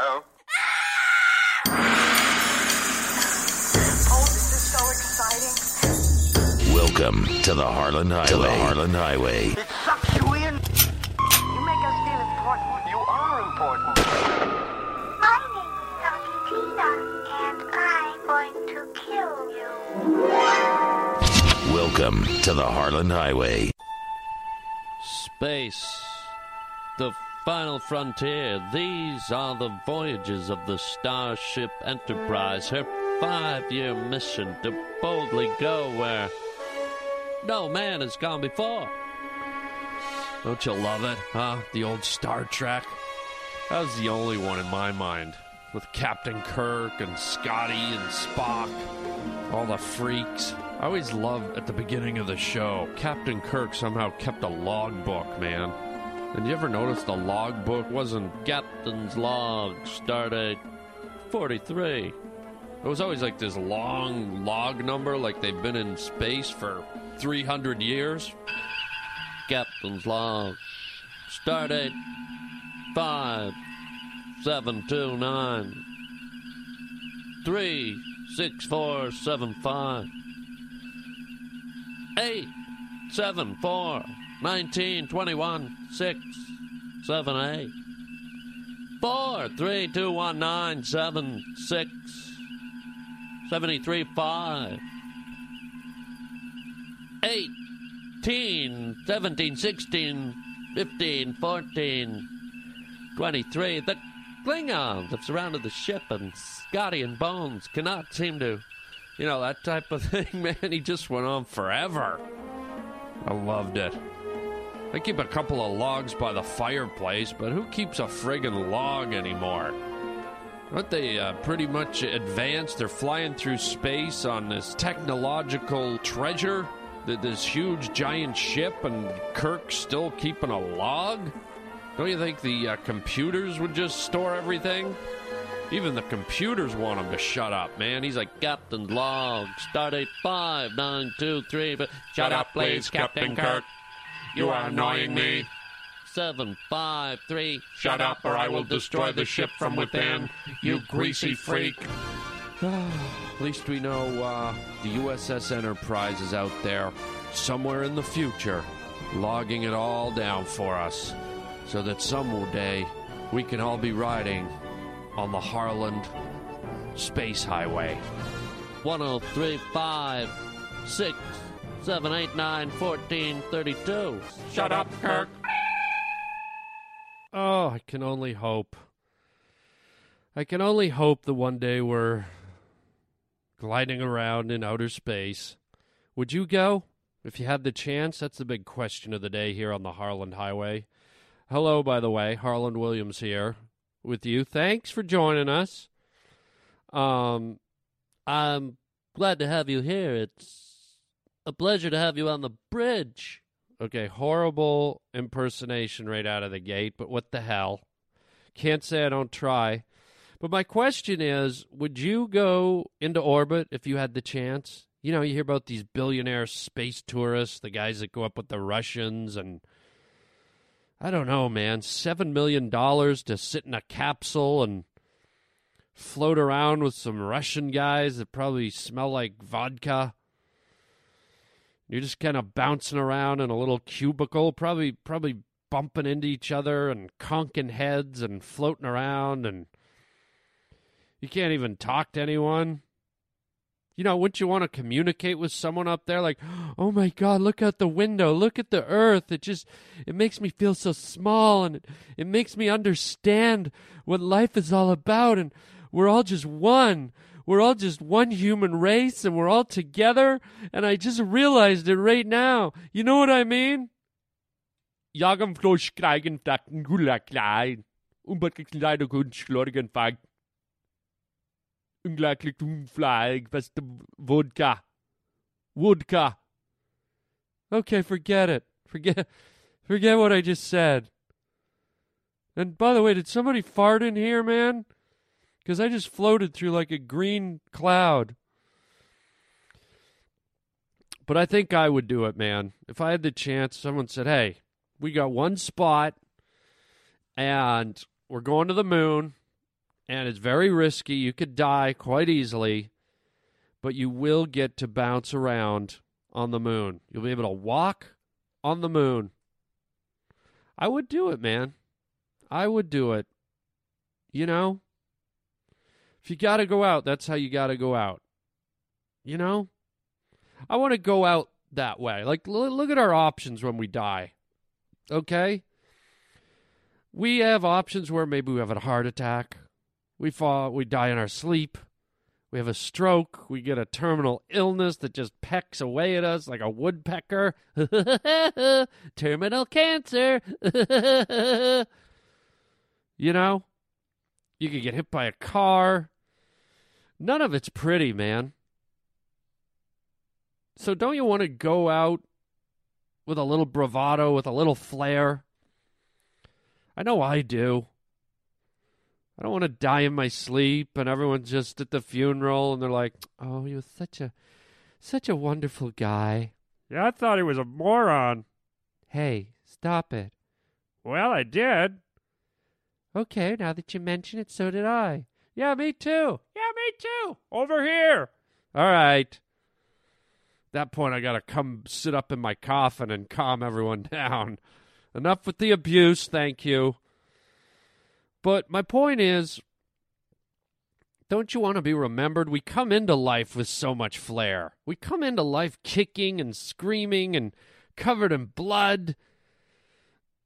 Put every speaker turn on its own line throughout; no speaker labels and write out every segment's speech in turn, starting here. Hello? Oh,
Welcome to the Harland Highway. To the Harland Highway.
It sucks you in. You make us feel important. You are
important. My name is Dr. Tina, and I'm going to kill you.
Welcome to the Harland Highway.
Space.
The
final frontier. These are the voyages of the Starship Enterprise, her five year mission to boldly go where no man has gone before. Don't you love it, huh? The old Star Trek? That was the only one in my mind, with Captain Kirk and Scotty and Spock, all the freaks. I always loved at the beginning of the show, Captain Kirk somehow kept a logbook, man. And you ever notice the logbook wasn't Captain's Log, Stardate 43? It was always like this long log number, like they've been in space for 300 years. Captain's Log, Stardate 5729. 3 19, 21, 6, 7, 8. 4, 3, 2, 1, 9, 7, 6, 73, 5. 18, 17, 16, 15, 14, 23. The Klingons have surrounded the ship, and Scotty and Bones cannot seem to, you know, that type of thing, man. He just went on forever. I loved it. I keep a couple of logs by the fireplace, but who keeps a friggin' log anymore? Aren't they uh, pretty much advanced? They're flying through space on this technological treasure, this huge giant ship, and Kirk's still keeping a log? Don't you think the uh, computers would just store everything? Even the computers want him to shut up, man. He's like, Captain Log, Stardate 5923, but shut, shut up, please, Captain, Captain Kirk. Kirk. You are annoying me. Seven, five, three. Shut up, or I will destroy the ship from within, you greasy freak. At least we know uh, the USS Enterprise is out there, somewhere in the future, logging it all down for us, so that someday we can all be riding on the Harland Space Highway. 1035 6 Seven eight nine fourteen thirty two. 1432. Shut up, Kirk. Oh, I can only hope. I can only hope that one day we're gliding around in outer space. Would you go if you had the chance? That's the big question of the day here on the Harland Highway. Hello, by the way. Harland Williams here with you. Thanks for joining us. Um, I'm glad to have you here. It's a pleasure to have you on the bridge. Okay, horrible impersonation right out of the gate, but what the hell? Can't say I don't try. But my question is would you go into orbit if you had the chance? You know, you hear about these billionaire space tourists, the guys that go up with the Russians, and I don't know, man, $7 million to sit in a capsule and float around with some Russian guys that probably smell like vodka. You're just kind of bouncing around in a little cubicle, probably probably bumping into each other and conking heads and floating around and you can't even talk to anyone. You know, wouldn't you want to communicate with someone up there like, "Oh my god, look out the window. Look at the earth. It just it makes me feel so small and it, it makes me understand what life is all about and we're all just one we're all just one human race and we're all together. And I just realized it right now. You know what I mean? Jagen Fleisch kriegen, Fakten, Gula klein. Schlag und Schlorgen fangen. Unglaublich unflag, was Wodka. Wodka. Okay, forget it. Forget, forget what I just said. And by the way, did somebody fart in here, man? because I just floated through like a green cloud. But I think I would do it, man. If I had the chance, someone said, hey, we got one spot and we're going to the moon and it's very risky. You could die quite easily, but you will get to bounce around on the moon. You'll be able to walk on the moon. I would do it, man. I would do it. You know? If you got to go out, that's how you got to go out. You know? I want to go out that way. Like, l- look at our options when we die. Okay? We have options where maybe we have a heart attack, we fall, we die in our sleep, we have a stroke, we get a terminal illness that just pecks away at us like a woodpecker. terminal cancer. you know? You could get hit by a car none of it's pretty, man. So don't you want to go out with a little bravado, with a little flair? I know I do. I don't want to die in my sleep and everyone's just at the funeral and they're like, "Oh, he was such a such a wonderful guy." Yeah, I thought he was a moron. Hey, stop it. Well, I did. Okay, now that you mention it, so did I. Yeah, me too too. Over here. All right. that point, I got to come sit up in my coffin and calm everyone down. Enough with the abuse, thank you. But my point is don't you want to be remembered? We come into life with so much flair. We come into life kicking and screaming and covered in blood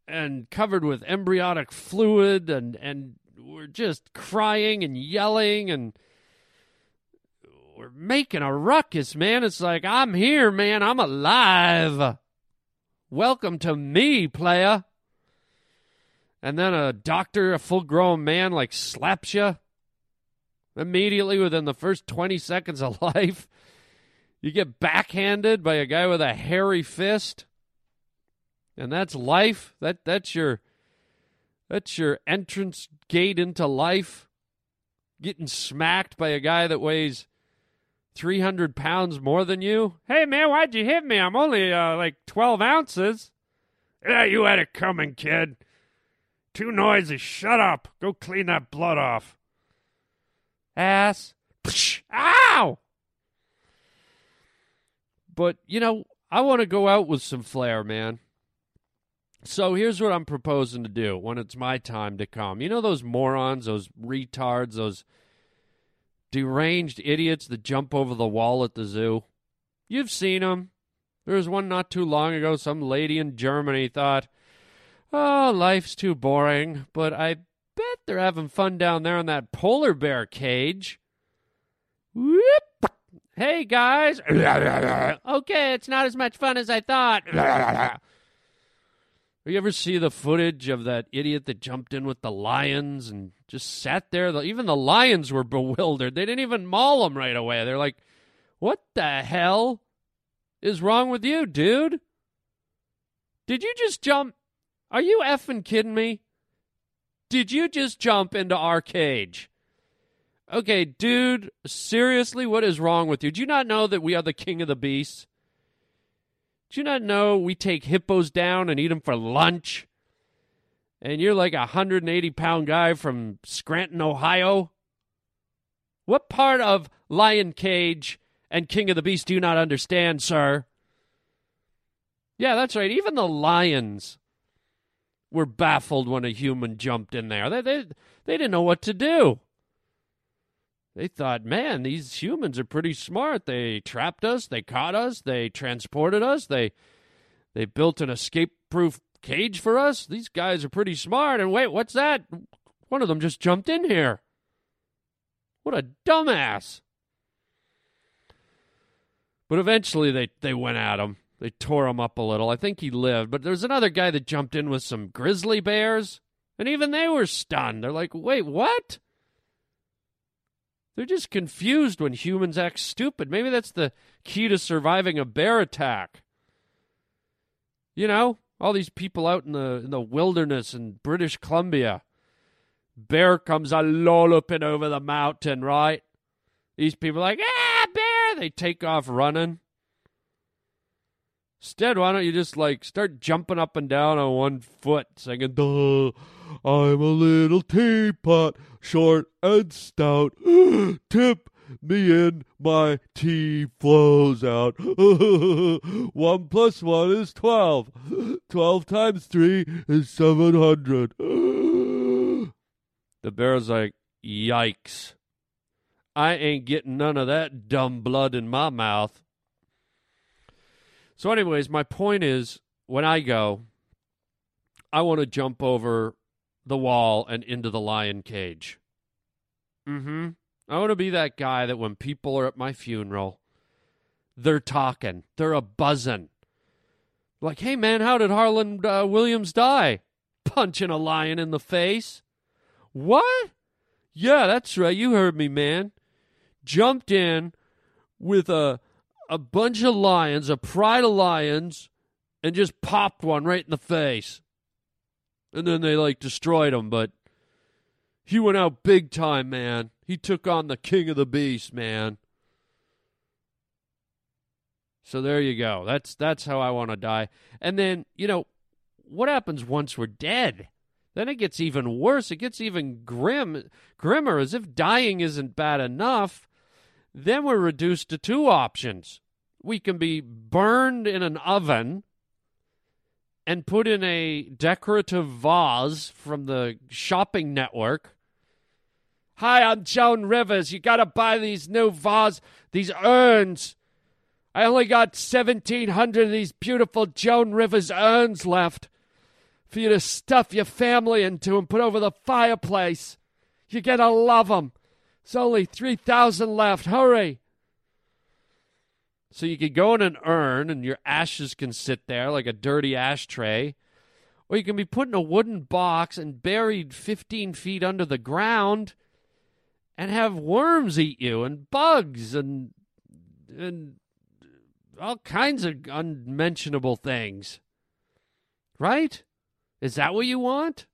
and covered with embryonic fluid and and we're just crying and yelling and we're making a ruckus, man. It's like, I'm here, man. I'm alive. Welcome to me, playa. And then a doctor, a full grown man, like slaps you immediately within the first 20 seconds of life. You get backhanded by a guy with a hairy fist. And that's life. That that's your that's your entrance gate into life. Getting smacked by a guy that weighs 300 pounds more than you? Hey, man, why'd you hit me? I'm only uh, like 12 ounces. Yeah, you had it coming, kid. Too noisy. Shut up. Go clean that blood off. Ass. Psh, ow! But, you know, I want to go out with some flair, man. So here's what I'm proposing to do when it's my time to come. You know those morons, those retards, those deranged idiots that jump over the wall at the zoo. You've seen seen them. There was one not too long ago. Some lady in Germany thought, oh, life's too boring, but I bet they're having fun down there in that polar bear cage. Whoop! Hey, guys. okay, it's not as much fun as I thought. You ever see the footage of that idiot that jumped in with the lions and just sat there? Even the lions were bewildered. They didn't even maul him right away. They're like, what the hell is wrong with you, dude? Did you just jump? Are you effing kidding me? Did you just jump into our cage? Okay, dude, seriously, what is wrong with you? Do you not know that we are the king of the beasts? Do you not know we take hippos down and eat them for lunch? And you're like a 180 pound guy from Scranton, Ohio? What part of Lion Cage and King of the Beast do you not understand, sir? Yeah, that's right. Even the lions were baffled when a human jumped in there. They, they, they didn't know what to do. They thought, man, these humans are pretty smart. They trapped us, they caught us, they transported us, they they built an escape-proof cage for us. These guys are pretty smart. And wait, what's that? One of them just jumped in here. What a dumbass. But eventually they, they went at him. They tore him up a little. I think he lived. But there's another guy that jumped in with some grizzly bears, and even they were stunned. They're like, wait, what? They're just confused when humans act stupid. Maybe that's the key to surviving a bear attack. You know, all these people out in the in the wilderness in British Columbia. Bear comes a lolloping over the mountain, right? These people like, ah, bear! They take off running. Instead, why don't you just like start jumping up and down on one foot, singing, Duh, I'm a little teapot, short and stout. Tip me in, my tea flows out. one plus one is twelve. Twelve times three is seven hundred. the bear's like, Yikes. I ain't getting none of that dumb blood in my mouth. So, anyways, my point is when I go, I want to jump over the wall and into the lion cage. Mm hmm. I want to be that guy that when people are at my funeral, they're talking, they're a buzzing. Like, hey man, how did Harland uh, Williams die? Punching a lion in the face. What? Yeah, that's right. You heard me, man. Jumped in with a a bunch of lions, a pride of lions, and just popped one right in the face. And then they like destroyed him, but he went out big time, man. He took on the king of the beast, man. So there you go. That's that's how I want to die. And then, you know, what happens once we're dead? Then it gets even worse. It gets even grim grimmer as if dying isn't bad enough. Then we're reduced to two options we can be burned in an oven and put in a decorative vase from the shopping network. Hi, I'm Joan Rivers. You got to buy these new vases, these urns. I only got 1,700 of these beautiful Joan Rivers urns left for you to stuff your family into and put over the fireplace. You're going to love them. It's only 3,000 left. Hurry. So you could go in an urn and your ashes can sit there like a dirty ashtray. Or you can be put in a wooden box and buried 15 feet under the ground and have worms eat you and bugs and, and all kinds of unmentionable things. Right? Is that what you want?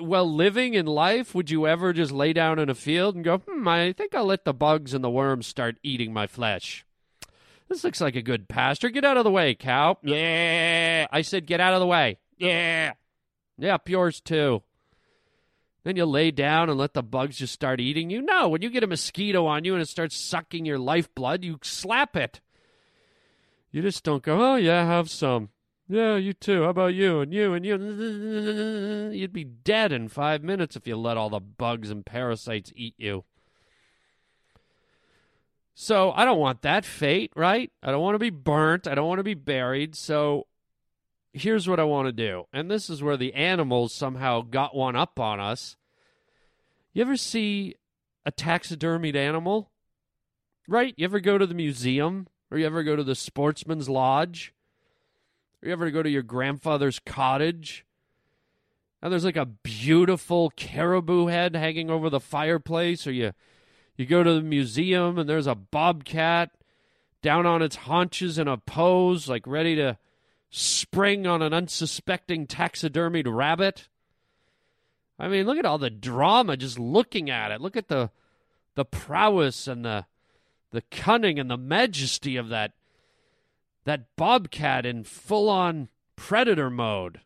well, living in life, would you ever just lay down in a field and go, hmm, I think I'll let the bugs and the worms start eating my flesh? This looks like a good pasture. Get out of the way, cow. Yeah. I said, get out of the way. Yeah. Yeah, yours too. Then you lay down and let the bugs just start eating you. No, when you get a mosquito on you and it starts sucking your lifeblood, you slap it. You just don't go, oh, yeah, have some. Yeah, you too. How about you and you and you? You'd be dead in five minutes if you let all the bugs and parasites eat you. So I don't want that fate, right? I don't want to be burnt. I don't want to be buried. So here's what I want to do. And this is where the animals somehow got one up on us. You ever see a taxidermied animal? Right? You ever go to the museum or you ever go to the sportsman's lodge? you ever go to your grandfather's cottage? Now there's like a beautiful caribou head hanging over the fireplace, or you you go to the museum and there's a bobcat down on its haunches in a pose, like ready to spring on an unsuspecting taxidermied rabbit. I mean, look at all the drama just looking at it. Look at the the prowess and the the cunning and the majesty of that that bobcat in full on predator mode.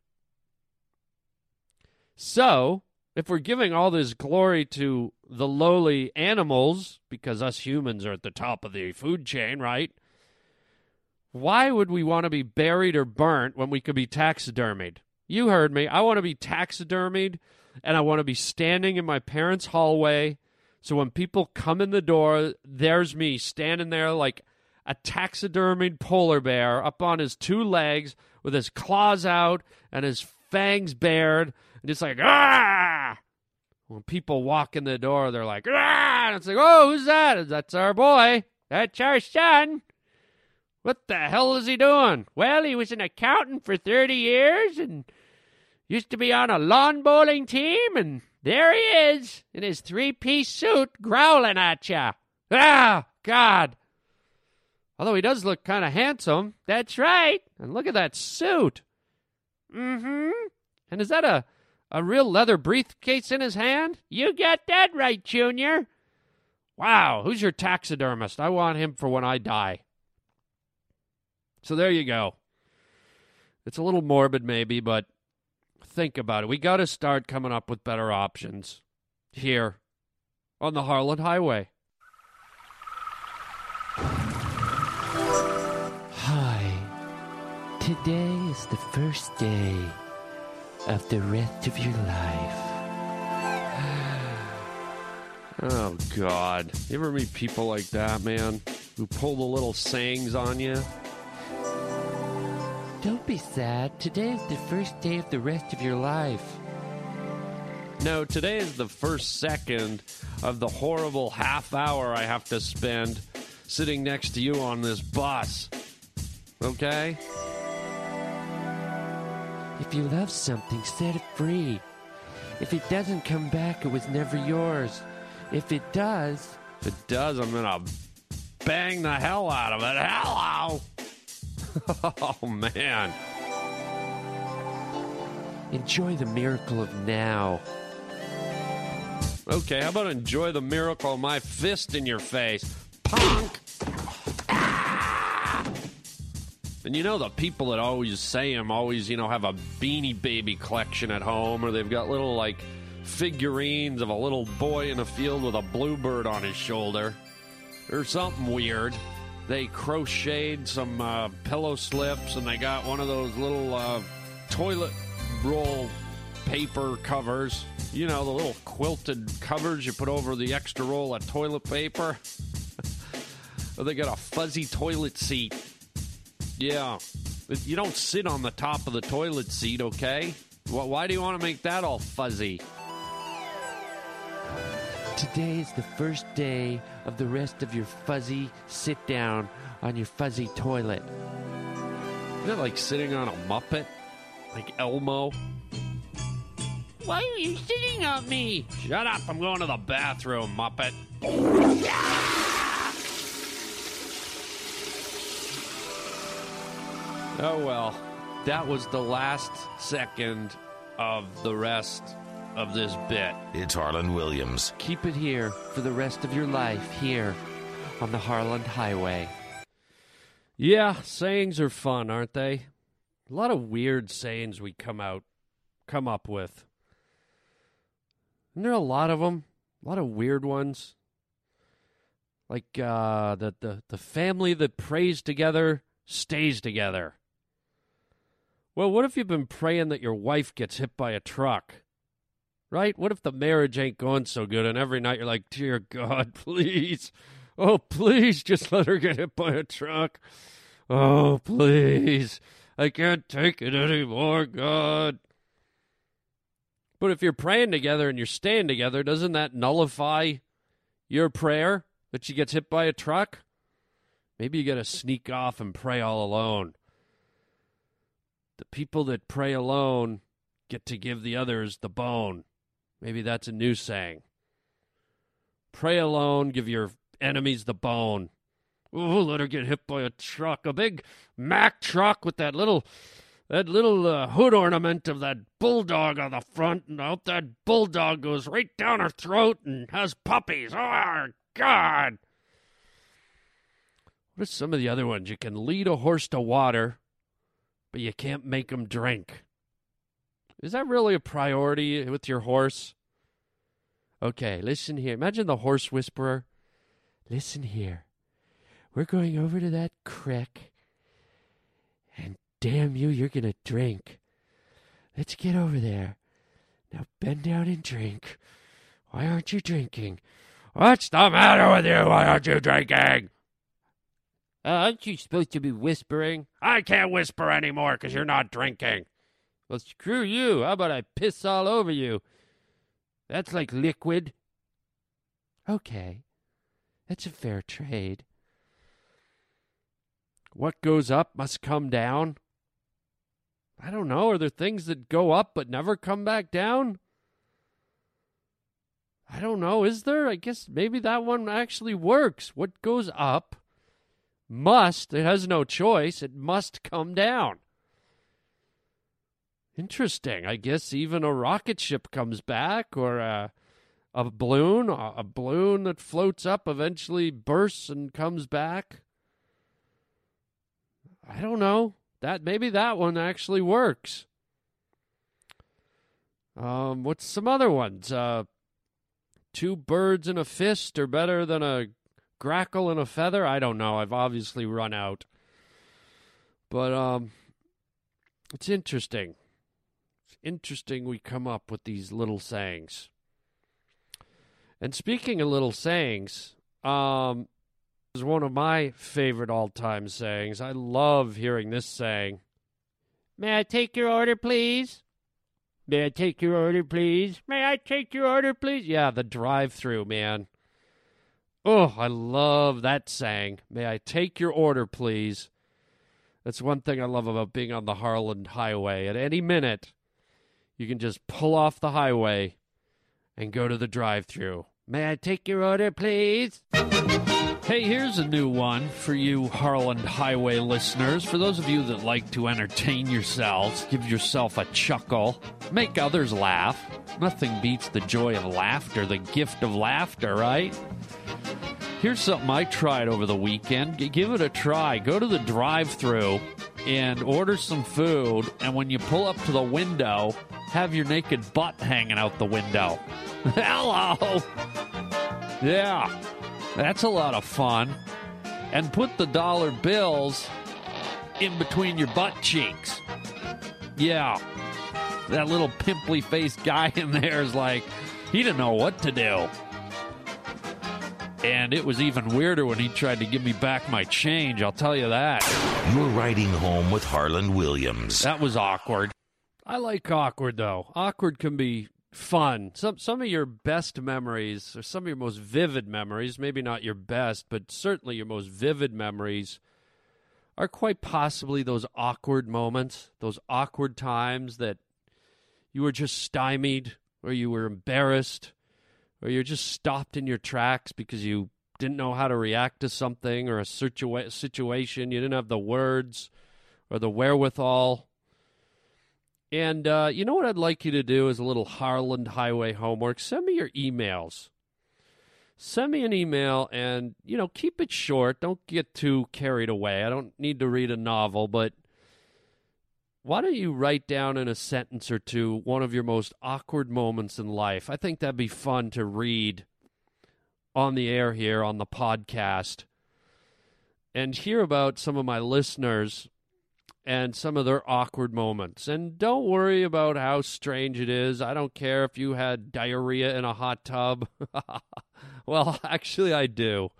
So, if we're giving all this glory to the lowly animals, because us humans are at the top of the food chain, right? Why would we want to be buried or burnt when we could be taxidermied? You heard me. I want to be taxidermied and I want to be standing in my parents' hallway. So when people come in the door, there's me standing there like a taxidermied polar bear up on his two legs with his claws out and his fangs bared and just like, ah! When people walk in the door, they're like, ah! And it's like, oh, who's that? That's our boy. That's our son. What the hell is he doing? Well, he was an accountant for 30 years and used to be on a lawn bowling team, and there he is in his three piece suit growling at you. Ah, God. Although he does look kind of handsome. That's right. And look at that suit. Mm hmm. And is that a, a real leather briefcase in his hand? You got that right, Junior. Wow. Who's your taxidermist? I want him for when I die. So there you go. It's a little morbid, maybe, but think about it. We got to start coming up with better options here on the Harland Highway.
Today is the first day of the rest of your life.
Oh, God. You ever meet people like that, man? Who pull the little sayings on you?
Don't be sad. Today is the first day of the rest of your life.
No, today is the first second of the horrible half hour I have to spend sitting next to you on this bus. Okay?
If you love something, set it free. If it doesn't come back, it was never yours. If it does.
If it does, I'm going to bang the hell out of it. Hello! oh, man.
Enjoy the miracle of now.
Okay, how about enjoy the miracle of my fist in your face? And you know the people that always say them always, you know, have a beanie baby collection at home or they've got little like figurines of a little boy in a field with a bluebird on his shoulder or something weird. They crocheted some uh, pillow slips and they got one of those little uh, toilet roll paper covers. You know, the little quilted covers you put over the extra roll of toilet paper. they got a fuzzy toilet seat yeah. You don't sit on the top of the toilet seat, okay? Why do you want to make that all fuzzy?
Today is the first day of the rest of your fuzzy sit down on your fuzzy toilet.
Is that like sitting on a Muppet? Like Elmo?
Why are you sitting on me?
Shut up, I'm going to the bathroom, Muppet. Oh well, that was the last second of the rest of this bit.
It's Harland Williams.
Keep it here for the rest of your life here on the Harland Highway.
Yeah, sayings are fun, aren't they? A lot of weird sayings we come out come up with. And there are a lot of them, a lot of weird ones. Like uh the the, the family that prays together stays together. Well, what if you've been praying that your wife gets hit by a truck? Right? What if the marriage ain't going so good and every night you're like, dear God, please, oh, please just let her get hit by a truck. Oh, please, I can't take it anymore, God. But if you're praying together and you're staying together, doesn't that nullify your prayer that she gets hit by a truck? Maybe you got to sneak off and pray all alone people that pray alone get to give the others the bone. Maybe that's a new saying. Pray alone, give your enemies the bone. Ooh, let her get hit by a truck, a big Mack truck with that little that little uh, hood ornament of that bulldog on the front, and out that bulldog goes right down her throat and has puppies. Oh, God. What are some of the other ones? You can lead a horse to water but you can't make him drink. Is that really a priority with your horse? Okay, listen here. Imagine the horse whisperer. Listen here. We're going over to that creek, and damn you, you're going to drink. Let's get over there. Now bend down and drink. Why aren't you drinking? What's the matter with you? Why aren't you drinking? Uh, aren't you supposed to be whispering? I can't whisper anymore because you're not drinking. Well, screw you. How about I piss all over you? That's like liquid. Okay. That's a fair trade. What goes up must come down. I don't know. Are there things that go up but never come back down? I don't know. Is there? I guess maybe that one actually works. What goes up must, it has no choice, it must come down. Interesting. I guess even a rocket ship comes back or a, a balloon, a, a balloon that floats up eventually bursts and comes back. I don't know. That maybe that one actually works. Um, what's some other ones? Uh, two birds in a fist are better than a grackle and a feather. I don't know. I've obviously run out. But um, it's interesting. It's interesting we come up with these little sayings. And speaking of little sayings, um, is one of my favorite all-time sayings. I love hearing this saying. May I take your order, please? May I take your order, please? May I take your order, please? Yeah, the drive-through, man. Oh, I love that saying. May I take your order, please? That's one thing I love about being on the Harland Highway. At any minute, you can just pull off the highway and go to the drive through. May I take your order, please? Hey, here's a new one for you Harland Highway listeners. For those of you that like to entertain yourselves, give yourself a chuckle, make others laugh. Nothing beats the joy of laughter, the gift of laughter, right? Here's something I tried over the weekend. Give it a try. Go to the drive through and order some food, and when you pull up to the window, have your naked butt hanging out the window. Hello! Yeah, that's a lot of fun. And put the dollar bills in between your butt cheeks. Yeah, that little pimply faced guy in there is like, he didn't know what to do. And it was even weirder when he tried to give me back my change, I'll tell you that.
You are riding home with Harland Williams.
That was awkward. I like awkward, though. Awkward can be fun. Some, some of your best memories, or some of your most vivid memories, maybe not your best, but certainly your most vivid memories, are quite possibly those awkward moments, those awkward times that you were just stymied or you were embarrassed or you're just stopped in your tracks because you didn't know how to react to something or a situa- situation. You didn't have the words or the wherewithal. And uh, you know what I'd like you to do is a little Harland Highway homework. Send me your emails. Send me an email and, you know, keep it short. Don't get too carried away. I don't need to read a novel, but why don't you write down in a sentence or two one of your most awkward moments in life? I think that'd be fun to read on the air here on the podcast and hear about some of my listeners and some of their awkward moments. And don't worry about how strange it is. I don't care if you had diarrhea in a hot tub. well, actually, I do.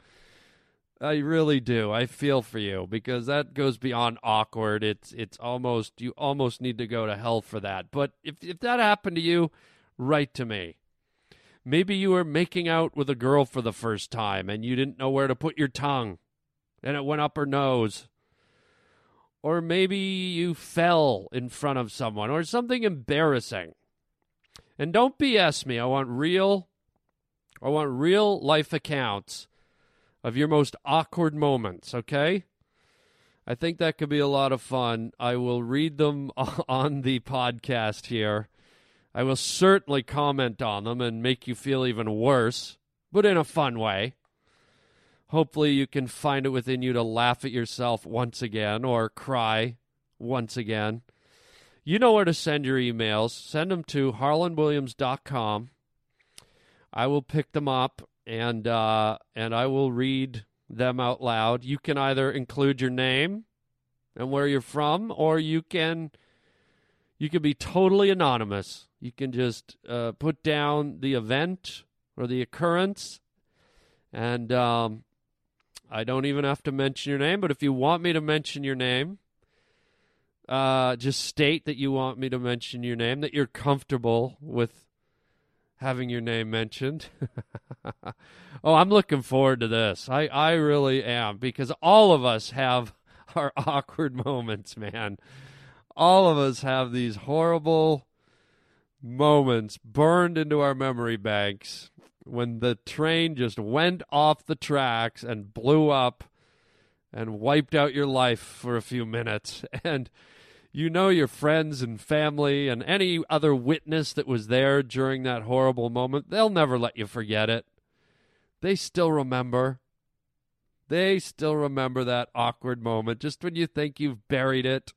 I really do. I feel for you because that goes beyond awkward. It's it's almost you almost need to go to hell for that. But if if that happened to you, write to me. Maybe you were making out with a girl for the first time and you didn't know where to put your tongue and it went up her nose. Or maybe you fell in front of someone or something embarrassing. And don't BS me. I want real I want real life accounts of your most awkward moments, okay? I think that could be a lot of fun. I will read them on the podcast here. I will certainly comment on them and make you feel even worse, but in a fun way. Hopefully, you can find it within you to laugh at yourself once again or cry once again. You know where to send your emails. Send them to harlandwilliams.com. I will pick them up and uh, and I will read them out loud. You can either include your name and where you're from, or you can you can be totally anonymous. You can just uh, put down the event or the occurrence, and um, I don't even have to mention your name. But if you want me to mention your name, uh, just state that you want me to mention your name, that you're comfortable with having your name mentioned. oh, I'm looking forward to this. I, I really am because all of us have our awkward moments, man. All of us have these horrible moments burned into our memory banks when the train just went off the tracks and blew up and wiped out your life for a few minutes. And you know your friends and family and any other witness that was there during that horrible moment, they'll never let you forget it. They still remember. They still remember that awkward moment just when you think you've buried it.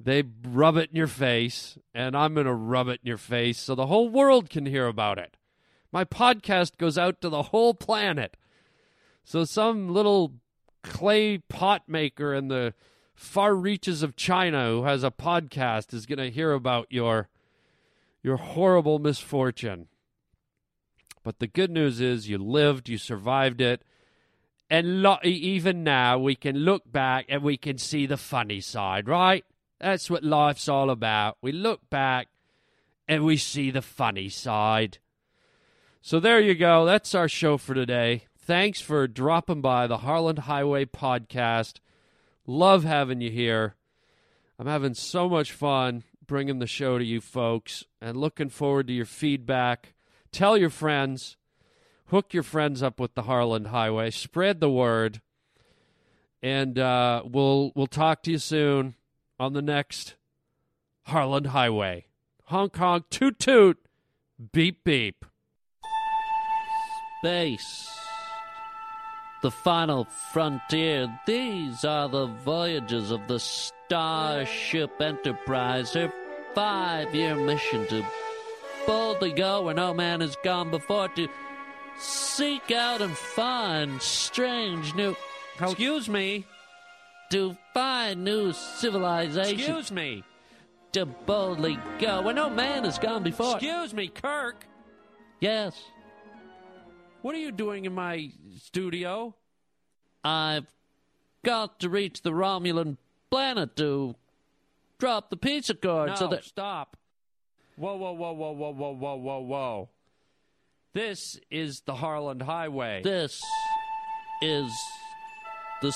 They rub it in your face, and I'm going to rub it in your face so the whole world can hear about it. My podcast goes out to the whole planet. So some little clay pot maker in the far reaches of China who has a podcast is going to hear about your your horrible misfortune. But the good news is you lived, you survived it. And lo- even now, we can look back and we can see the funny side, right? That's what life's all about. We look back and we see the funny side. So there you go. That's our show for today. Thanks for dropping by the Harland Highway Podcast. Love having you here. I'm having so much fun bringing the show to you folks and looking forward to your feedback. Tell your friends, hook your friends up with the Harland Highway, spread the word, and uh, we'll we'll talk to you soon on the next Harland Highway. Hong Kong toot toot, beep beep.
Space the final frontier. These are the voyages of the Starship Enterprise, her five year mission to boldly go where no man has gone before, to seek out and find strange new. Excuse me. To find new civilization.
Excuse me.
To boldly go where no man has gone before.
Excuse me, Kirk.
Yes.
What are you doing in my studio?
I've got to reach the Romulan planet to drop the pizza card no, so that.
Stop. Whoa, whoa, whoa, whoa, whoa, whoa, whoa, whoa, whoa. This is the Harland Highway.
This is the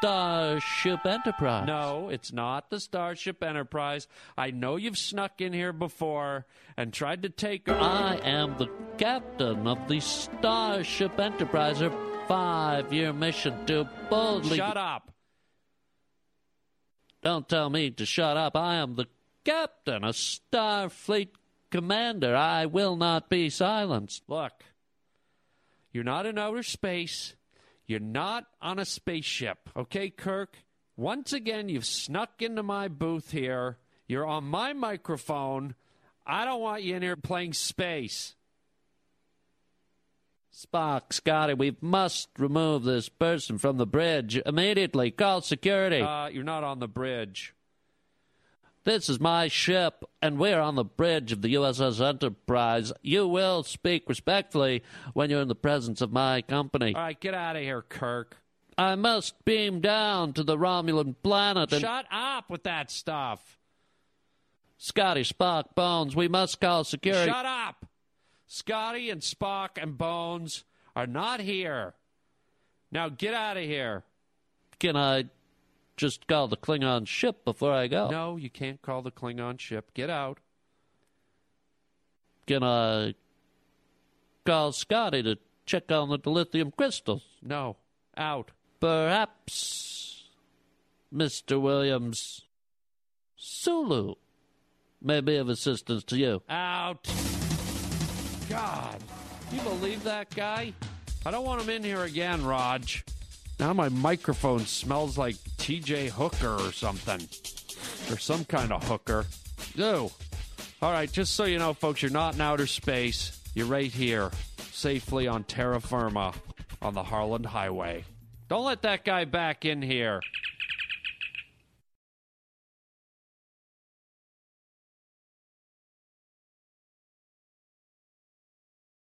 Starship Enterprise.
No, it's not the Starship Enterprise. I know you've snuck in here before and tried to take her.
I am the captain of the Starship Enterprise, a five year mission to boldly.
Shut up.
Don't tell me to shut up. I am the captain, a Starfleet commander. I will not be silenced.
Look, you're not in outer space. You're not on a spaceship. Okay, Kirk? Once again, you've snuck into my booth here. You're on my microphone. I don't want you in here playing space.
Spock, Scotty, we must remove this person from the bridge immediately. Call security.
Uh, you're not on the bridge.
This is my ship, and we're on the bridge of the USS Enterprise. You will speak respectfully when you're in the presence of my company.
All right, get out of here, Kirk.
I must beam down to the Romulan planet
and.
Shut
up with that stuff!
Scotty, Spock, Bones, we must call security.
Shut up! Scotty and Spock and Bones are not here. Now get out of here.
Can I just call the Klingon ship before I go.
No, you can't call the Klingon ship. Get out.
Gonna call Scotty to check on the lithium crystals.
No, out.
Perhaps, Mr. Williams, Sulu may be of assistance to you.
Out. God, you believe that guy? I don't want him in here again, Raj. Now my microphone smells like TJ Hooker or something, or some kind of hooker. Ew. All right, just so you know, folks, you're not in outer space. You're right here, safely on terra firma on the Harland Highway. Don't let that guy back in here.